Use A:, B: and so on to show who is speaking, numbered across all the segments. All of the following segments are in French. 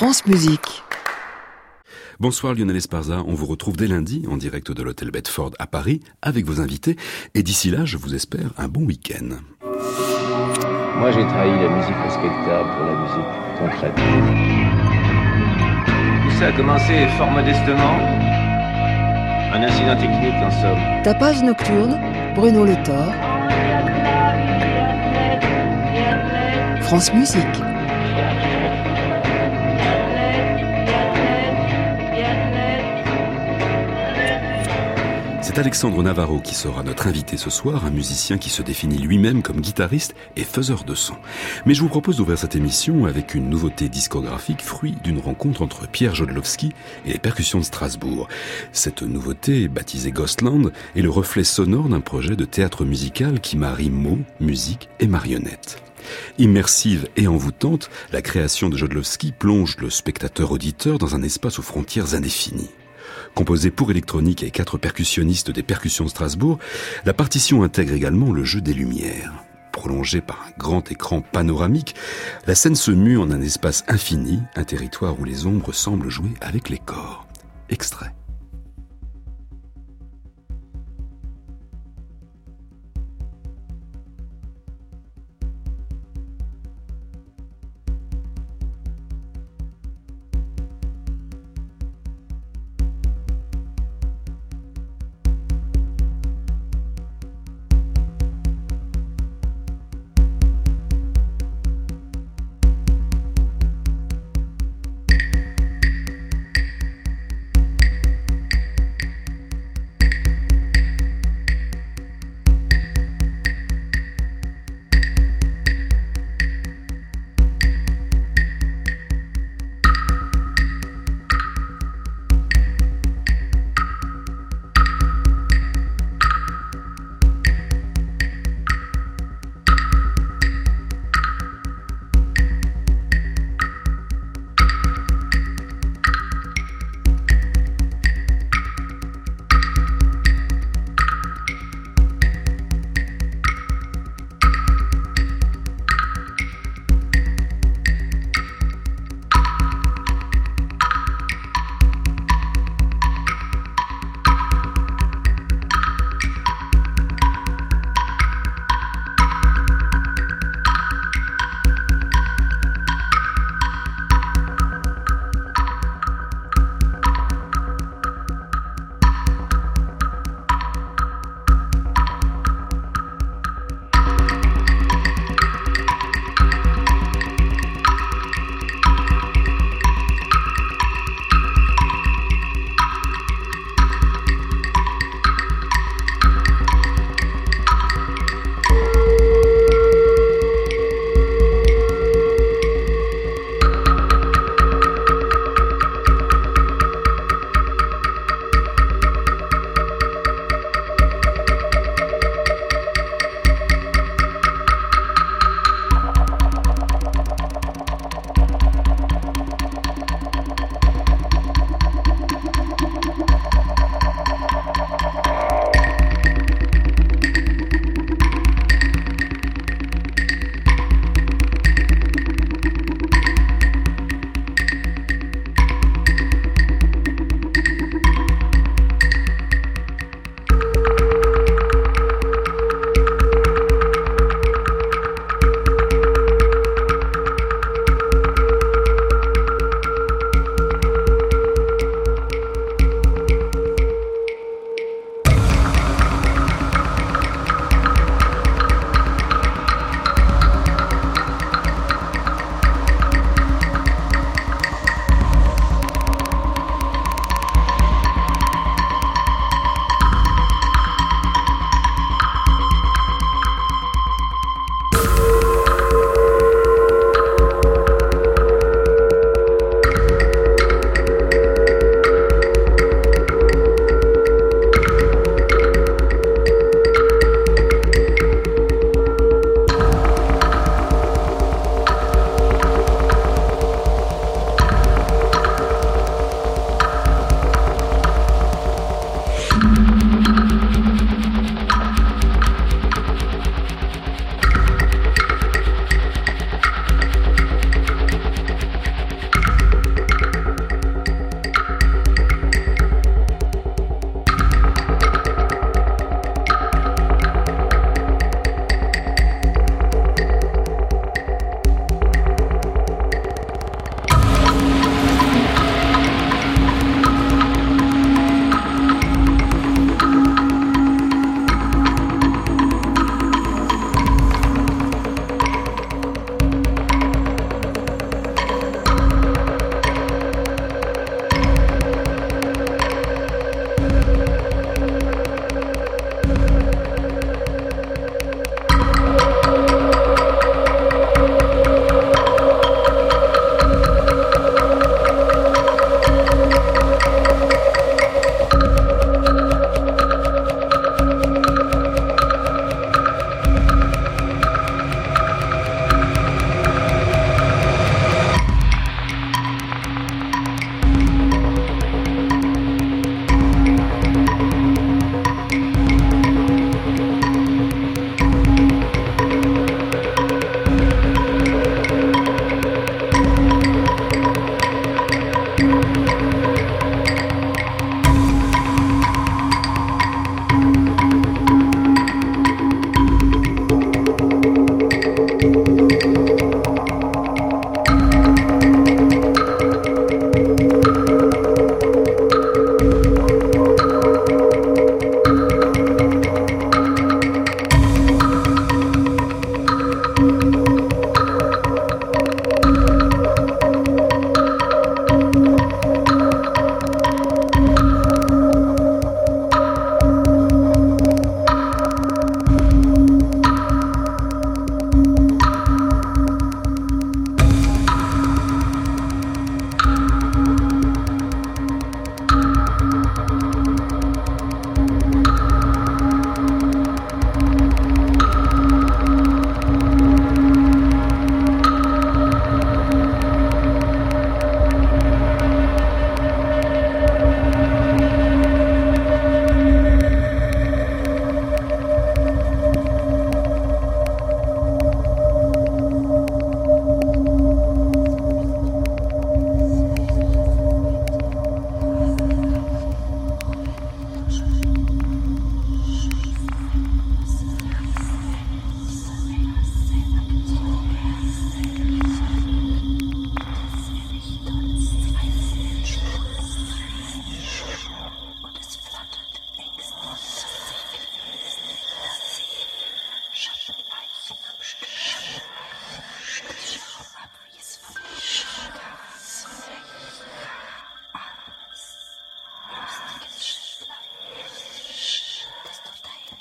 A: France Musique.
B: Bonsoir Lionel Esparza, on vous retrouve dès lundi en direct de l'hôtel Bedford à Paris avec vos invités et d'ici là, je vous espère un bon week-end.
C: Moi j'ai trahi la musique respectable pour la musique concrète. Tout ça a commencé fort modestement. Un incident technique en somme.
A: Tapage nocturne, Bruno Le Thor. France Musique.
B: Alexandre Navarro qui sera notre invité ce soir, un musicien qui se définit lui-même comme guitariste et faiseur de son. Mais je vous propose d'ouvrir cette émission avec une nouveauté discographique, fruit d'une rencontre entre Pierre Jodlowski et les percussions de Strasbourg. Cette nouveauté, baptisée Ghostland, est le reflet sonore d'un projet de théâtre musical qui marie mots, musique et marionnettes. Immersive et envoûtante, la création de Jodlowski plonge le spectateur-auditeur dans un espace aux frontières indéfinies. Composée pour électronique et quatre percussionnistes des percussions Strasbourg, la partition intègre également le jeu des lumières. Prolongée par un grand écran panoramique, la scène se mue en un espace infini, un territoire où les ombres semblent jouer avec les corps. Extrait.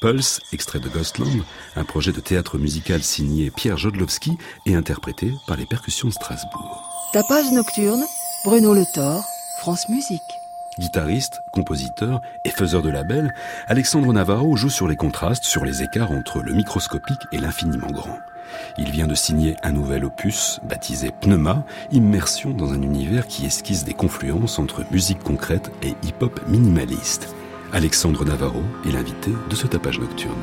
B: Pulse, extrait de Ghostland, un projet de théâtre musical signé Pierre Jodlowski et interprété par les percussions de Strasbourg.
A: Tapage nocturne, Bruno Le Thor, France Musique.
B: Guitariste, compositeur et faiseur de label, Alexandre Navarro joue sur les contrastes, sur les écarts entre le microscopique et l'infiniment grand. Il vient de signer un nouvel opus baptisé Pneuma, immersion dans un univers qui esquisse des confluences entre musique concrète et hip-hop minimaliste. Alexandre Navarro est l'invité de ce tapage nocturne.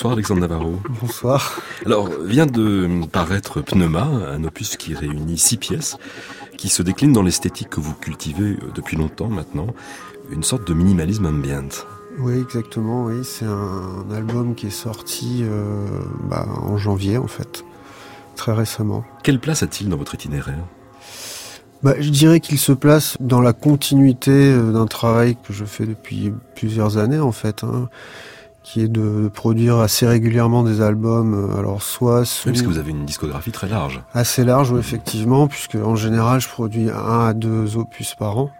B: Bonsoir Alexandre Navarro.
D: Bonsoir.
B: Alors, vient de paraître Pneuma, un opus qui réunit six pièces, qui se décline dans l'esthétique que vous cultivez euh, depuis longtemps maintenant, une sorte de minimalisme ambient.
D: Oui, exactement. Oui, c'est un, album qui est sorti euh, bah, en janvier en fait, très récemment.
B: Quelle place a-t-il dans votre itinéraire?
D: Bah, je dirais qu'il se place dans la continuité euh, d'un travail que je fais depuis plusieurs années en fait. Hein qui est de produire assez régulièrement des albums. Euh, alors soit
B: sous... parce que vous avez une discographie très large.
D: Assez large, oui, effectivement, puisque en général je produis un à deux opus par an.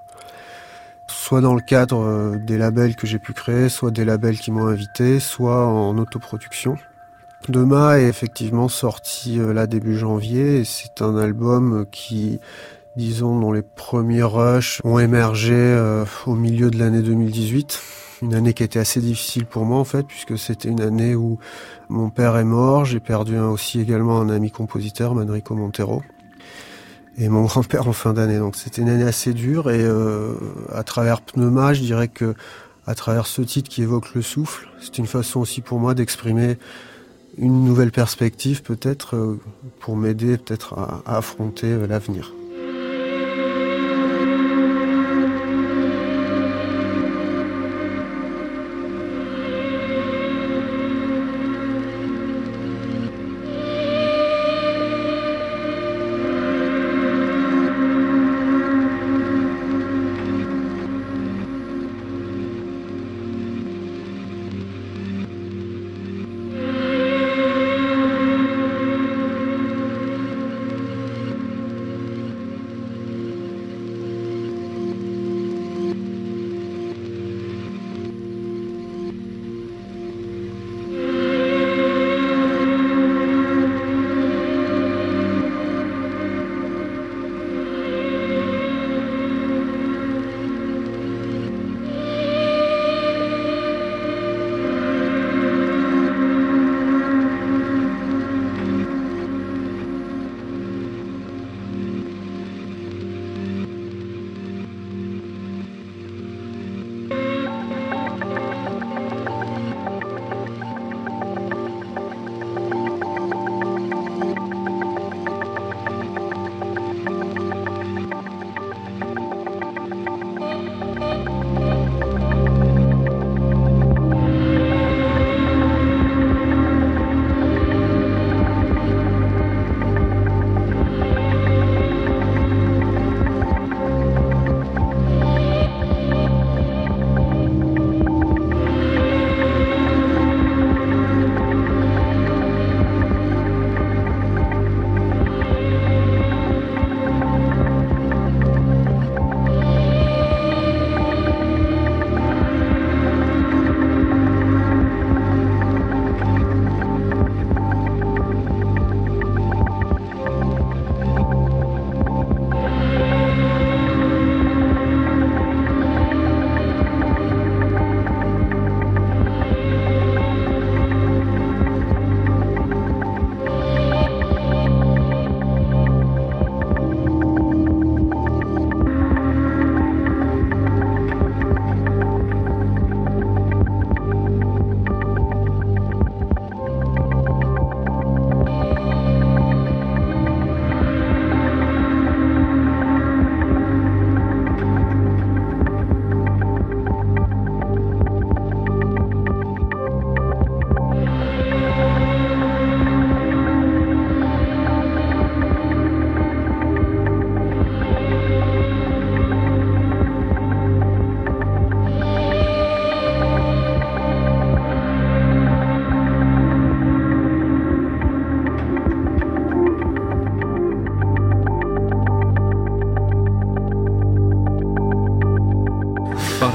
D: Soit dans le cadre euh, des labels que j'ai pu créer, soit des labels qui m'ont invité, soit en autoproduction. Demain est effectivement sorti euh, là début janvier et c'est un album qui disons dont les premiers rushs ont émergé au milieu de l'année 2018 une année qui a été assez difficile pour moi en fait, puisque c'était une année où mon père est mort, j'ai perdu aussi également un ami compositeur, Manrico Montero, et mon grand-père en fin d'année. Donc c'était une année assez dure et euh, à travers Pneuma, je dirais que à travers ce titre qui évoque le souffle, c'est une façon aussi pour moi d'exprimer une nouvelle perspective peut-être euh, pour m'aider peut-être à, affronter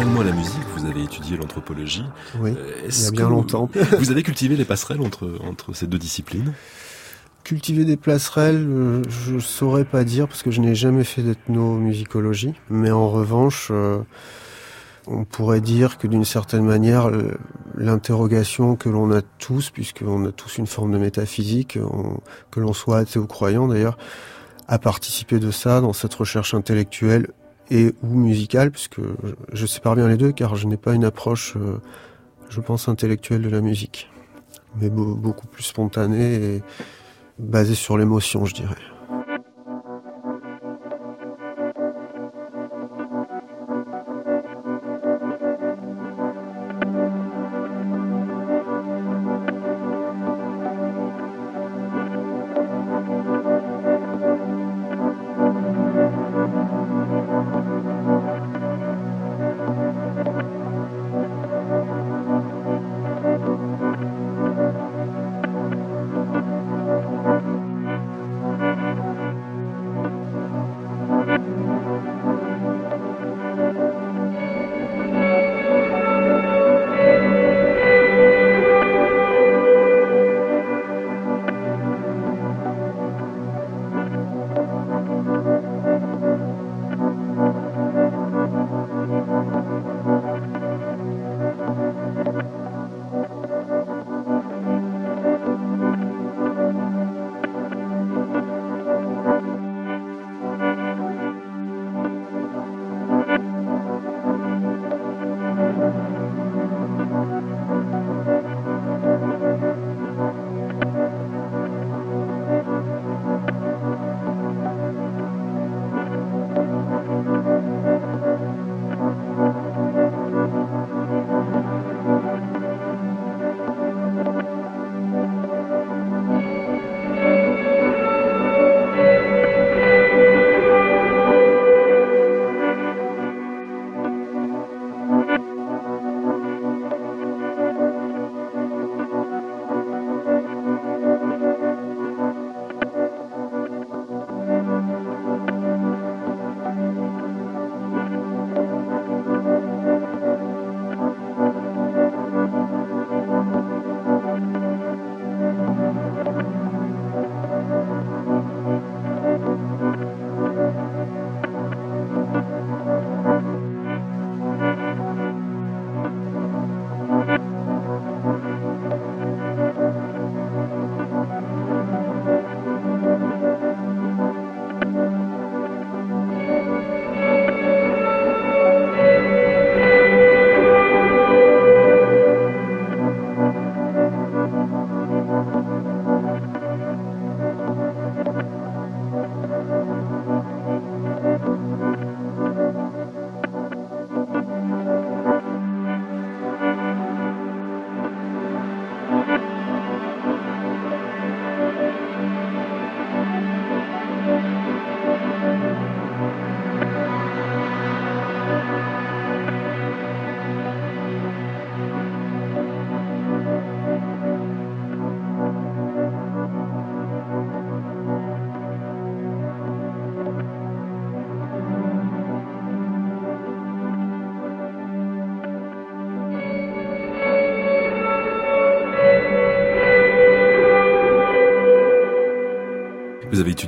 D: euh, l'avenir.
B: étudié l'anthropologie.
D: Oui, il y a bien longtemps.
B: vous avez cultivé les passerelles entre, entre ces deux disciplines?
D: Cultiver des passerelles, euh, je saurais pas dire parce que je n'ai jamais fait d'ethnomusicologie. Mais en revanche, euh, on pourrait dire que d'une certaine manière, l'interrogation que l'on a tous, puisqu'on a tous une forme de métaphysique, que l'on soit athée ou croyant d'ailleurs, a participé de ça dans cette recherche intellectuelle et ou musicale, puisque je sépare bien les deux, car je n'ai pas une approche, euh, je pense, intellectuelle de la musique, mais beaucoup plus spontanée et basée sur l'émotion, je dirais.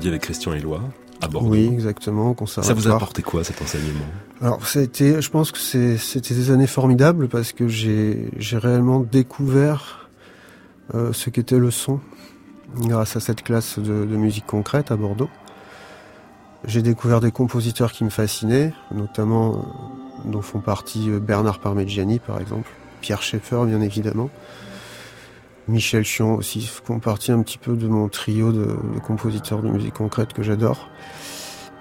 B: Étudié avec Christian Éloi à Bordeaux.
D: Oui, exactement.
B: Ça vous a apporté quoi cet enseignement?
D: Alors, c'était, je pense que c'était des années formidables parce que j'ai réellement découvert euh, ce qu'était le son grâce à cette classe de, de musique concrète à Bordeaux. J'ai découvert des compositeurs qui me fascinaient, notamment euh, dont font partie euh, Bernard Parmigiani par exemple, Pierre Schaeffer bien évidemment. Michel Chion aussi font partie un petit peu de mon trio de, compositeurs de musique concrète que j'adore.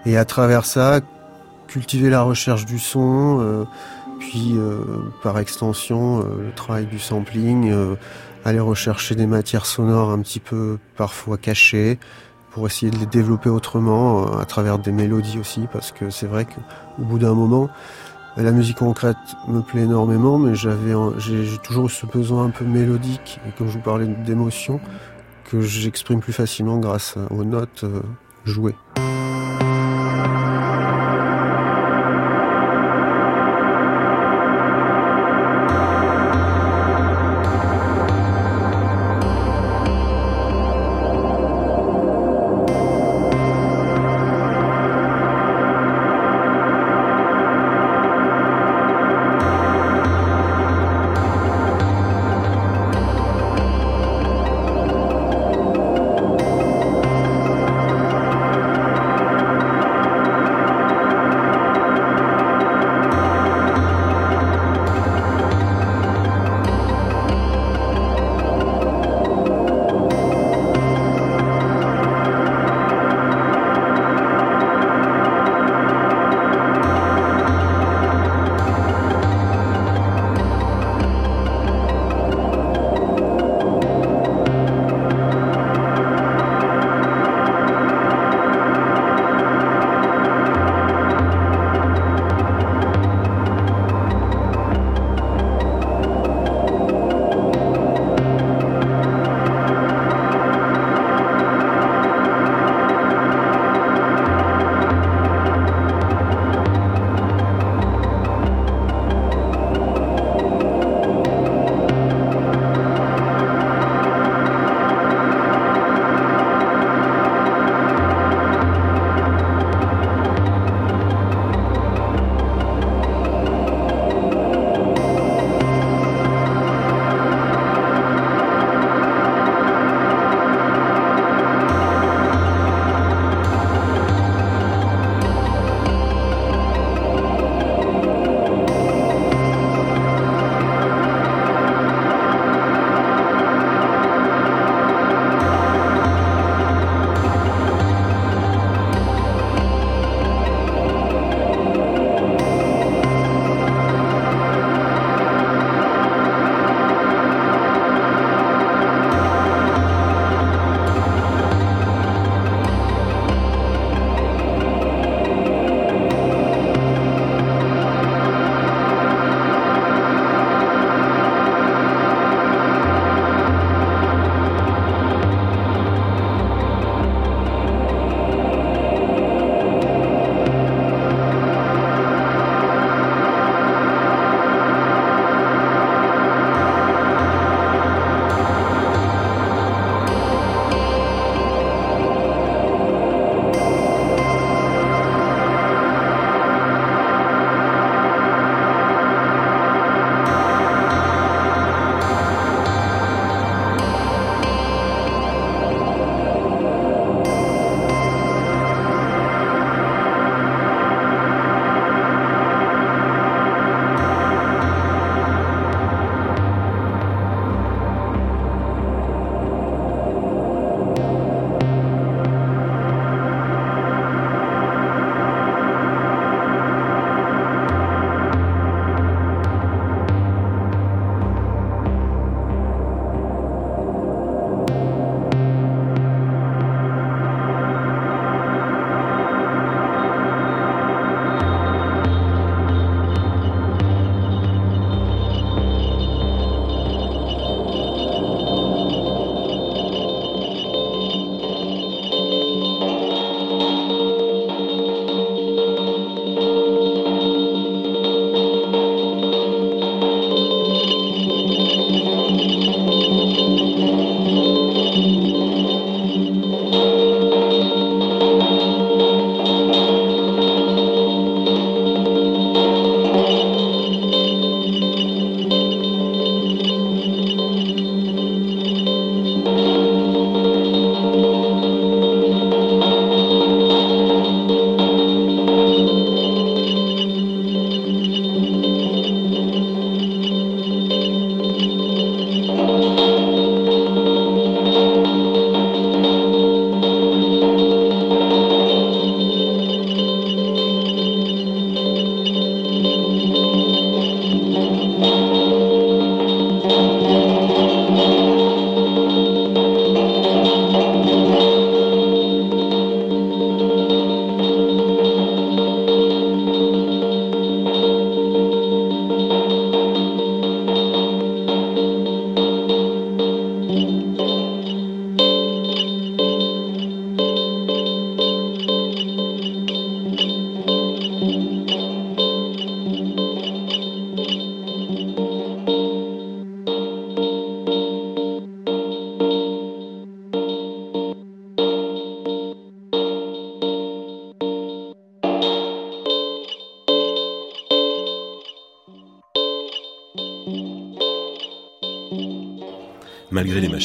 D: Et à travers ça, cultiver la recherche du son, euh, puis euh, par extension euh, le travail du sampling, aller rechercher des matières sonores un petit peu parfois cachées pour essayer de les développer autrement à travers des mélodies aussi parce que c'est vrai qu'au bout d'un moment la musique concrète me plaît énormément, mais j'ai toujours ce besoin un peu mélodique, et comme je vous parlais d'émotion, que j'exprime plus facilement grâce aux notes euh, jouées.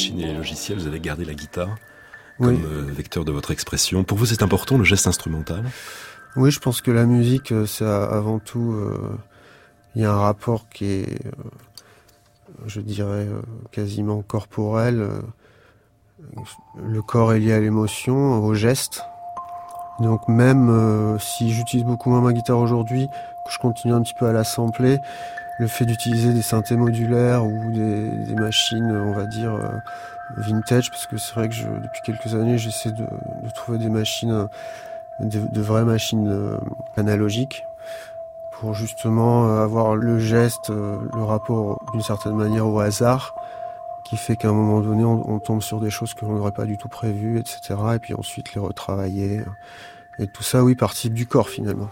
B: Machines et les logiciels, vous avez gardé la guitare comme euh, vecteur de votre expression. Pour vous, c'est important le geste instrumental?
D: Oui, je pense que la musique, euh, c'est avant tout, il y a un rapport qui est, je dirais, quasiment corporel. Le corps est lié à l'émotion, au geste. Donc même si j'utilise beaucoup moins ma guitare aujourd'hui, que je continue un petit peu à l'assembler, le fait d'utiliser des synthés modulaires ou des, machines, on va dire, euh, vintage, parce que c'est vrai que depuis quelques années, j'essaie de, trouver des machines, de, vraies machines euh, analogiques, pour justement euh, avoir le geste, le rapport d'une certaine manière au hasard, qui fait qu'à un moment donné, on, tombe sur des choses que l'on n'aurait pas du tout prévues, etc. Et puis ensuite les retravailler. Et tout ça, oui, participe du corps finalement.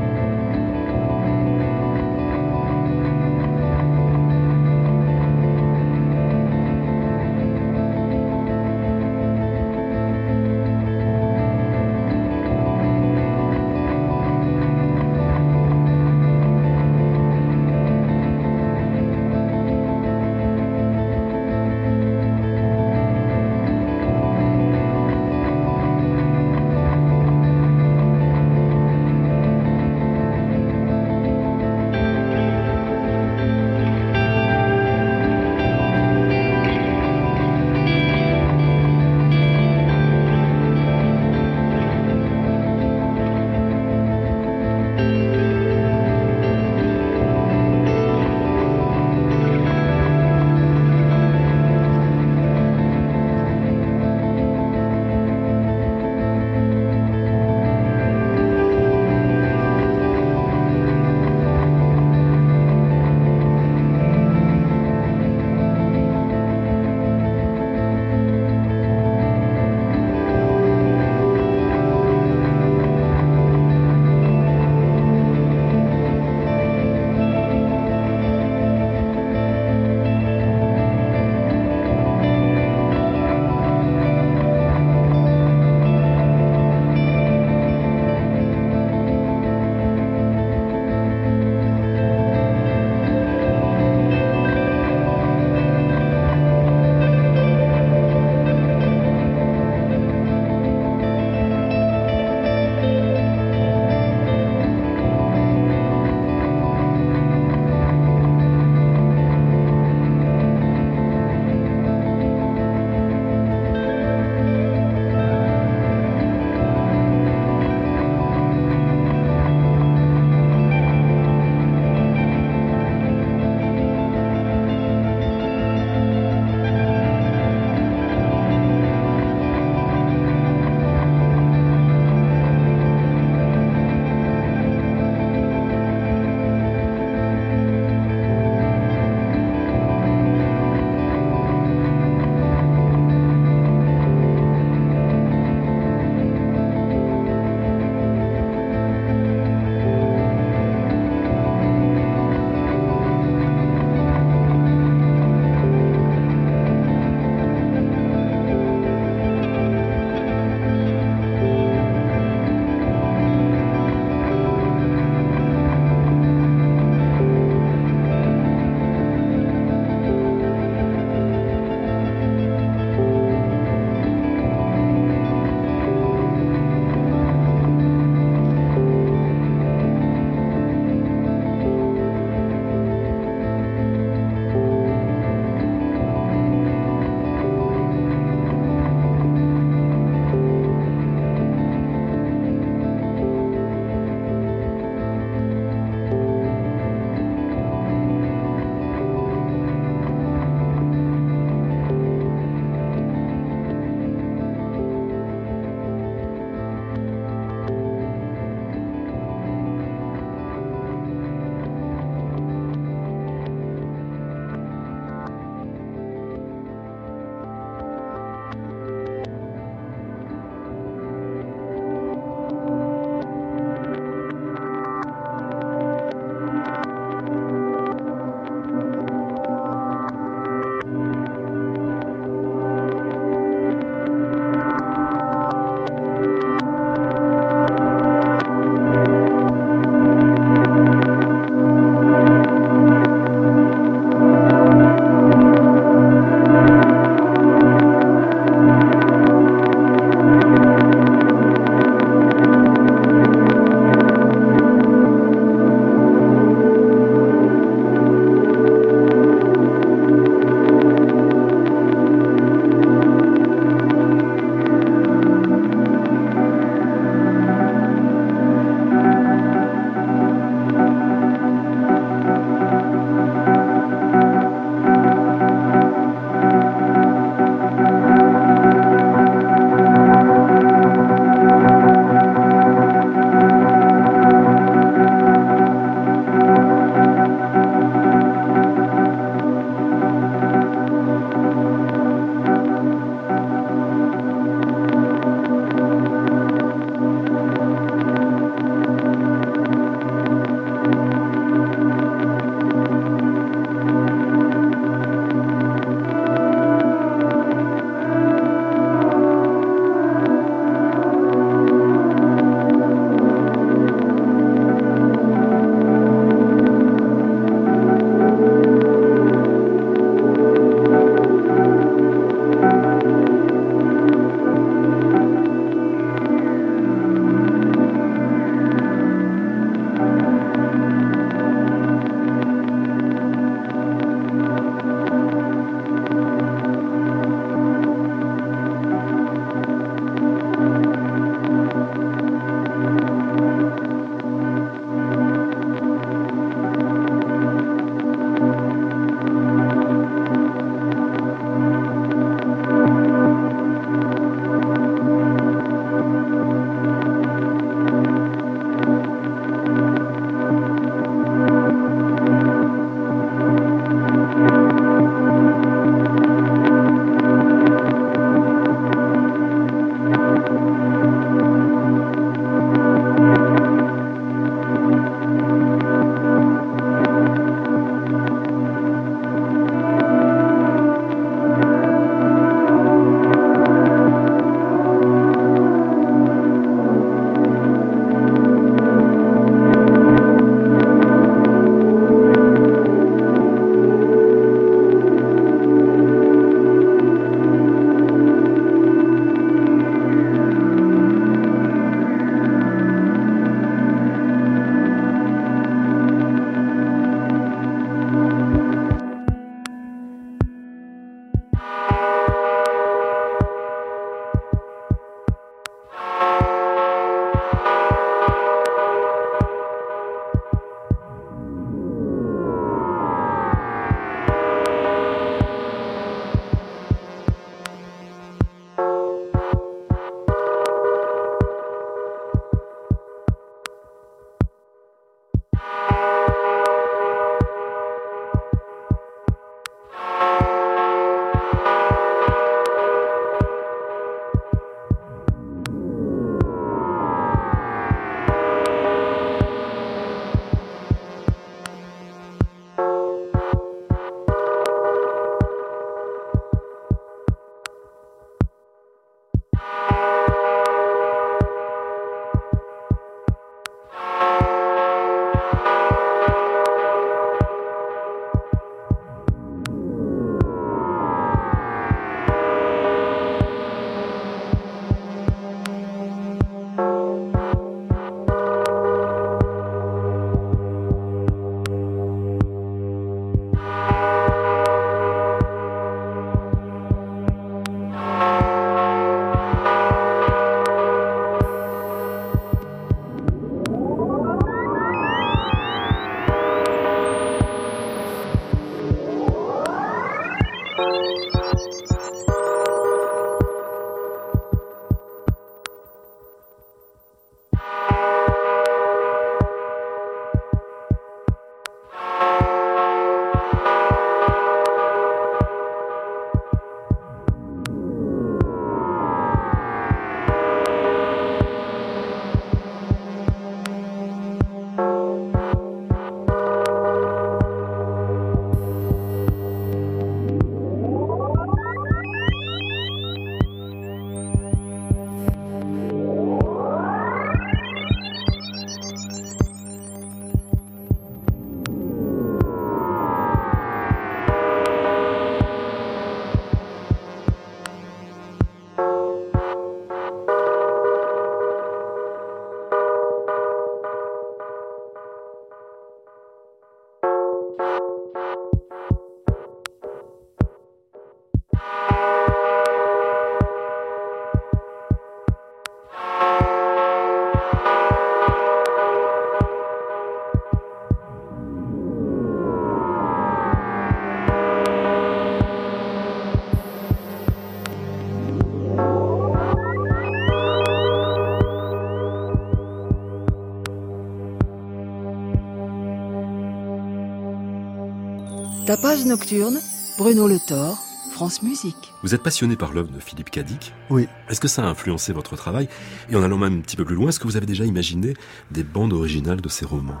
A: Tapage nocturne, Bruno Le Thor, France Musique.
B: Vous êtes passionné par l'œuvre de Philippe Cadic
D: Oui.
B: Est-ce que ça a influencé votre travail? Et en allant même un petit peu plus loin, est-ce que vous avez déjà imaginé des bandes originales de ces romans?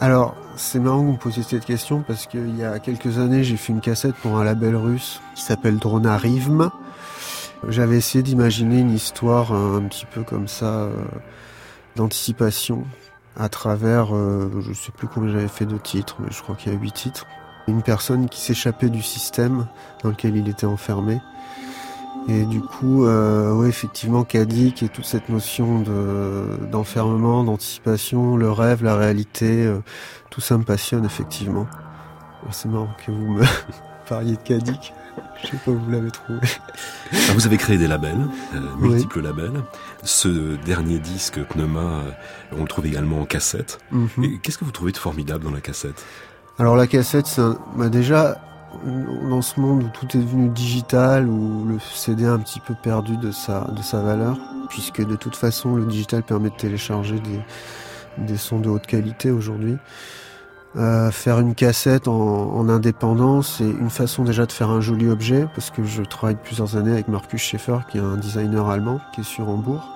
D: Alors, c'est marrant que vous me posiez cette question parce qu'il y a quelques années, j'ai fait une cassette pour un label russe qui s'appelle Dronarivm. J'avais essayé d'imaginer une histoire un petit peu comme ça, euh, d'anticipation, à travers, euh, je sais plus combien j'avais fait de titres, mais je crois qu'il y a huit titres. Une personne qui s'échappait du système dans lequel il était enfermé. Et du coup, euh, effectivement, Kadik et toute cette notion de, d'enfermement, d'anticipation, le rêve, la réalité, euh, tout ça me passionne effectivement. C'est marrant que vous me parliez de Kadik. Je sais pas où vous l'avez trouvé.
B: Alors, vous avez créé des labels, euh, multiples labels. Ce dernier disque, Pneuma, euh, on le trouve également en cassette.
D: Mhm.
B: Et Qu'est-ce que vous trouvez de formidable dans la cassette?
D: Alors la cassette, un- bah déjà dans ce monde où tout est devenu digital, où le CD a un petit peu perdu de sa de sa valeur, puisque de toute façon le digital permet de télécharger des des sons de haute qualité aujourd'hui. Euh, faire une cassette en, en indépendant, c'est une façon déjà de faire un joli objet, parce que je travaille plusieurs années avec Markus Schaeffer, qui est un designer allemand, qui est sur Hambourg.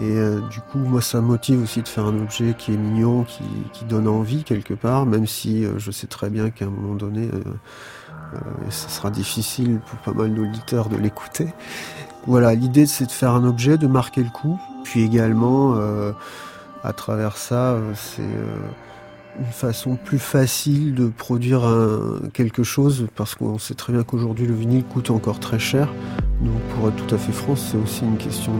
D: Et euh, du coup, moi, ça me motive aussi de faire un objet qui est mignon, qui, donne envie quelque part, même si euh, je sais très bien qu'à un moment donné, euh, ça sera difficile pour pas mal d'auditeurs de l'écouter. Voilà, l'idée c'est de faire un objet, de marquer le coup, puis également, à travers ça, c'est une façon plus facile de produire quelque chose, parce qu'on sait très bien qu'aujourd'hui le vinyle coûte encore très cher. Donc pour être tout à fait franc, c'est aussi une question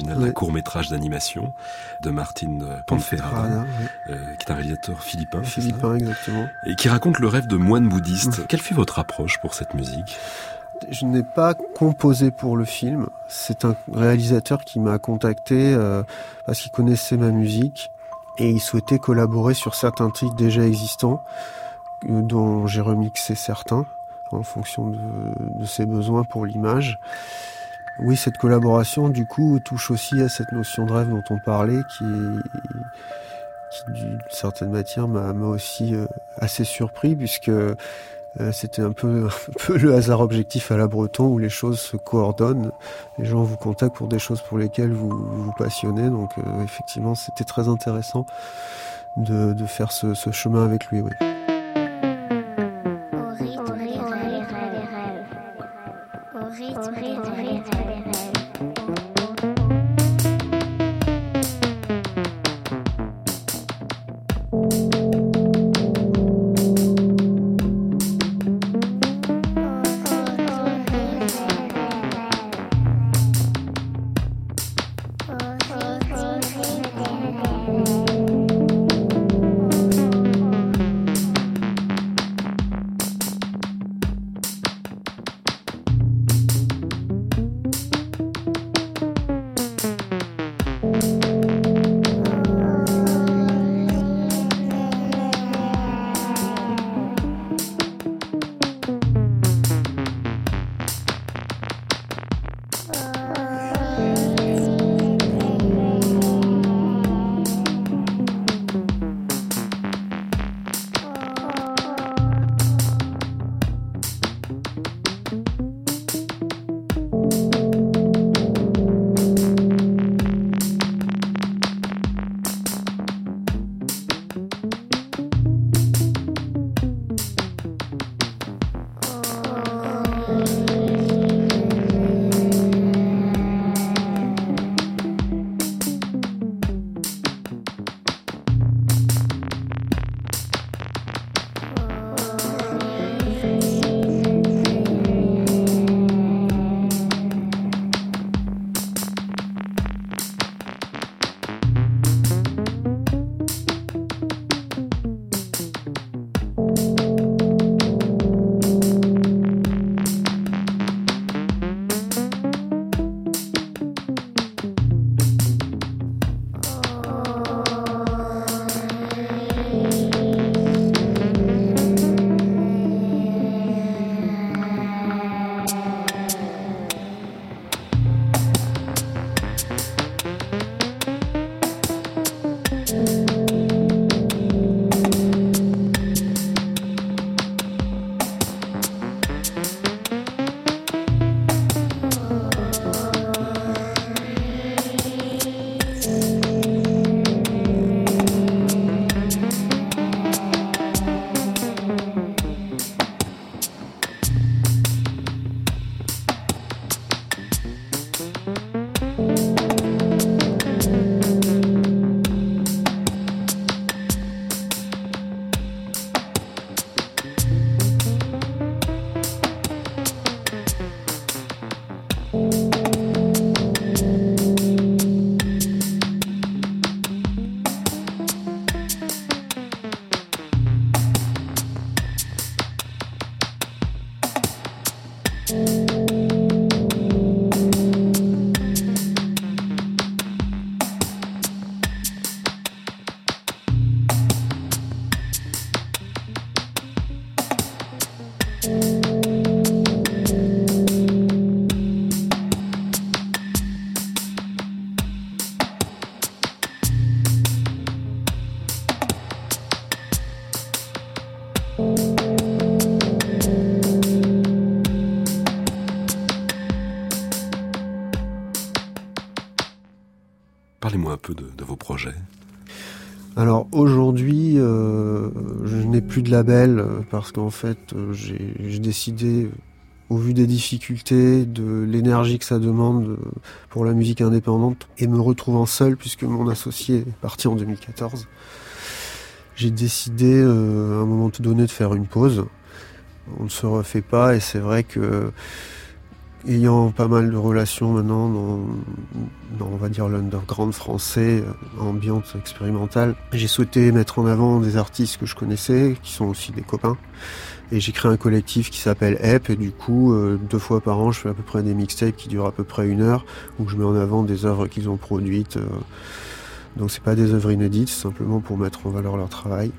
D: de- d'argent.
B: d'animation de Martine Panferrada, euh, qui est un réalisateur philippin.
D: Philippin, exactement.
B: Et qui raconte le rêve de moine bouddhiste. Quelle fut votre approche pour cette musique?
D: Je n'ai pas composé pour le film. C'est un réalisateur qui m'a contacté euh, parce qu'il connaissait ma musique et il souhaitait collaborer sur certains titres déjà existants euh, dont j'ai remixé certains en fonction de, de ses besoins pour l'image. Oui, cette collaboration, du coup, touche aussi à cette notion de rêve dont on parlait, qui, qui d'une certaine matière, m'a aussi euh, assez surpris, puisque euh, c'était un peu, un peu le hasard objectif à la Breton, où les choses se coordonnent, les gens vous contactent pour des choses pour lesquelles vous vous passionnez, donc euh, effectivement, c'était très intéressant de, de faire ce, ce chemin avec lui. Oui. Label euh, parce qu'en fait, euh, j'ai décidé, au vu des difficultés, de l'énergie que ça demande pour la musique indépendante, et me retrouvant seul puisque mon associé est parti en 2014, j'ai décidé à un moment donné de faire une pause. On ne se refait pas et c'est vrai que ayant pas mal de relations maintenant dans, on va dire l'underground français, euh, ambiante expérimentale, j'ai souhaité mettre en avant des artistes que je connaissais, qui sont aussi des copains. Et j'ai créé un collectif qui s'appelle EP et du coup, euh, deux fois par an, je fais à peu près des mixtapes qui durent à peu près une heure, où je mets en avant des œuvres qu'ils ont produites. Euh. donc c'est pas des œuvres inédites, c'est simplement pour mettre en valeur leur travail.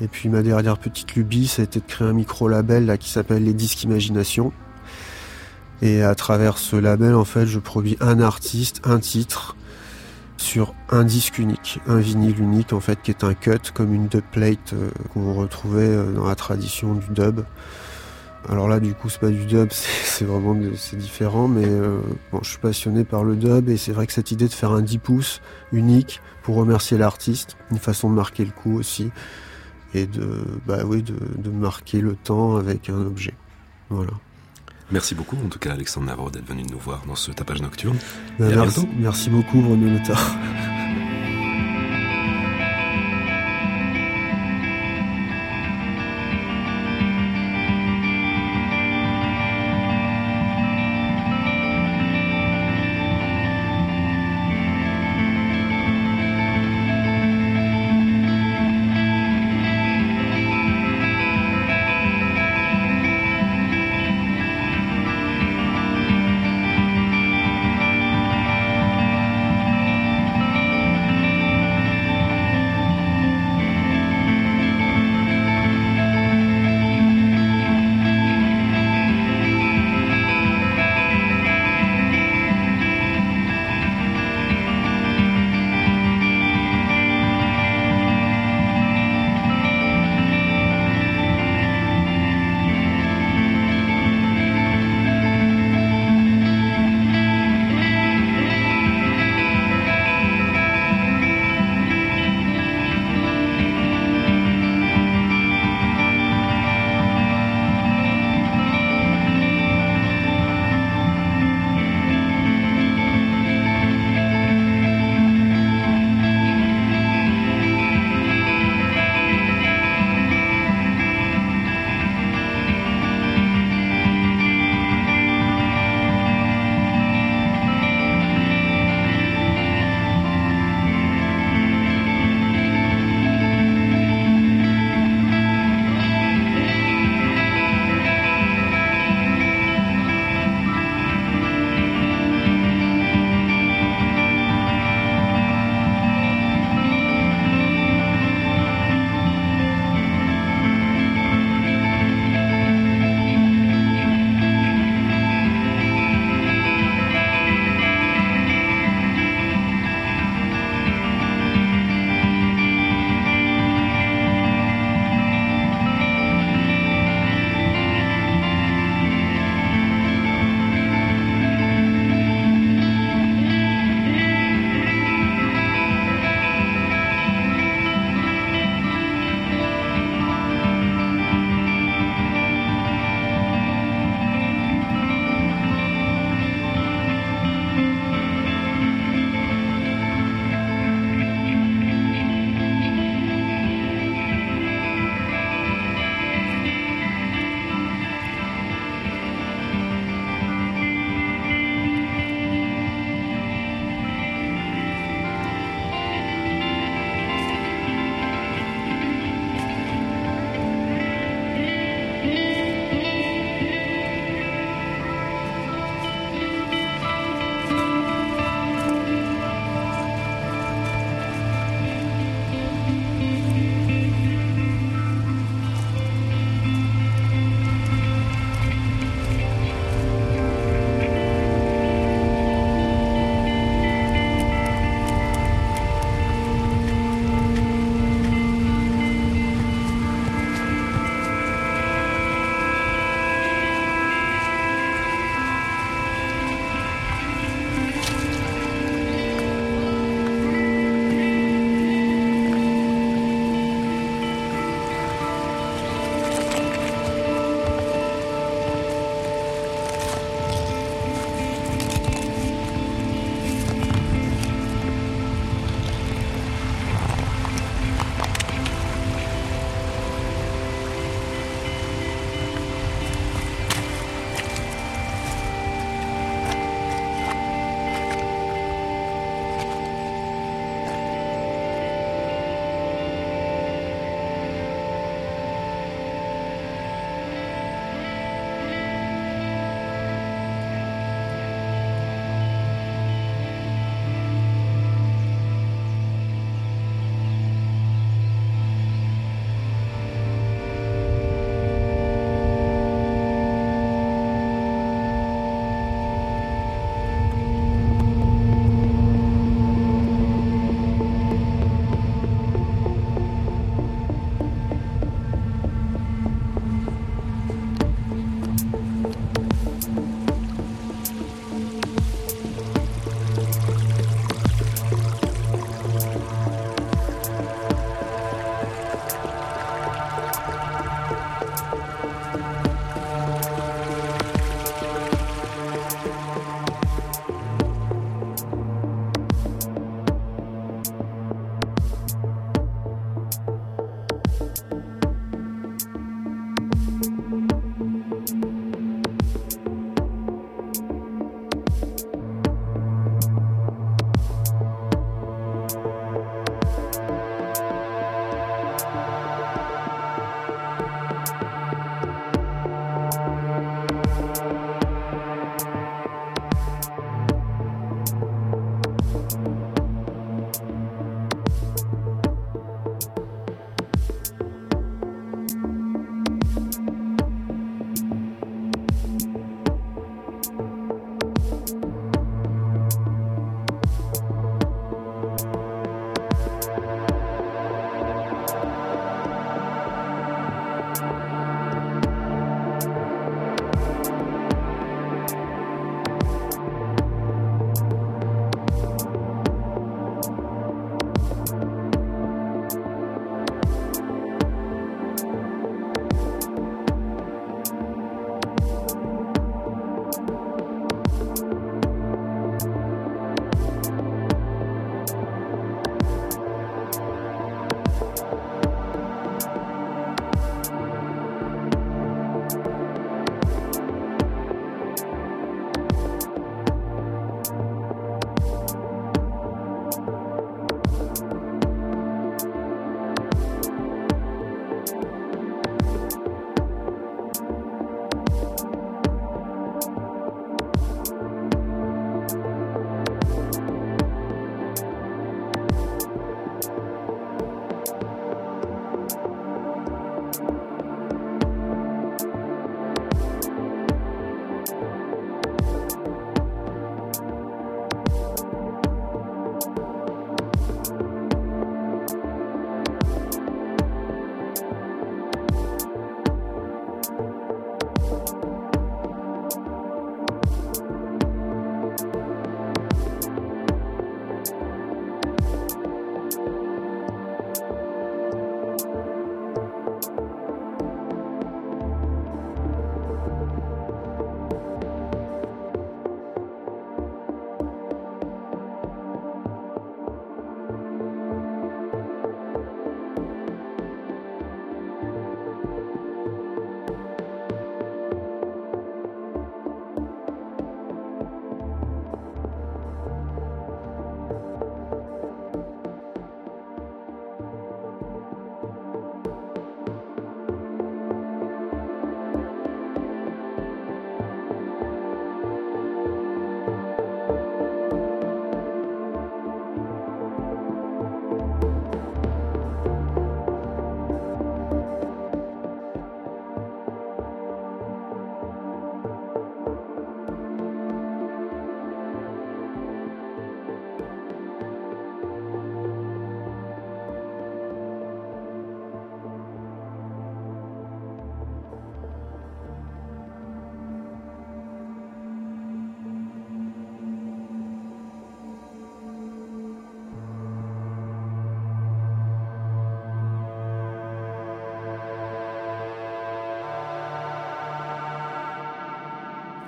D: Et puis ma dernière petite lubie, ça a été de créer un micro-label là qui s'appelle Les Disques Imagination, et à travers ce label, en fait, je produis un artiste, un titre sur un disque unique, un vinyle unique, en fait, qui est un cut comme une dub plate euh, qu'on retrouvait euh, dans la tradition du dub. Alors là, du coup, c'est pas du dub, c'est vraiment c'est différent, mais euh, bon, je suis passionné par le dub et c'est vrai que cette idée de faire un 10 pouces unique pour remercier l'artiste, une façon de marquer le coup aussi et de, bah oui, de, de marquer le temps avec un objet. Voilà.
B: Merci beaucoup, en tout cas, Alexandre Navarro, d'être venu nous voir dans ce tapage nocturne.
D: Ben, merci, merci beaucoup, Bruno Notar.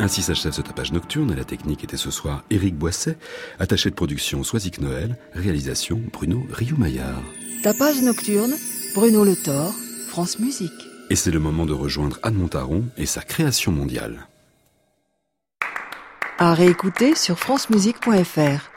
B: Ainsi s'achève ce tapage nocturne. À la technique était ce soir Éric Boisset, attaché de production Soisic Noël, réalisation Bruno Rioux-Maillard.
A: Tapage nocturne, Bruno Le Thor, France Musique.
B: Et c'est le moment de rejoindre Anne Montaron et sa création mondiale.
A: À réécouter sur francemusique.fr.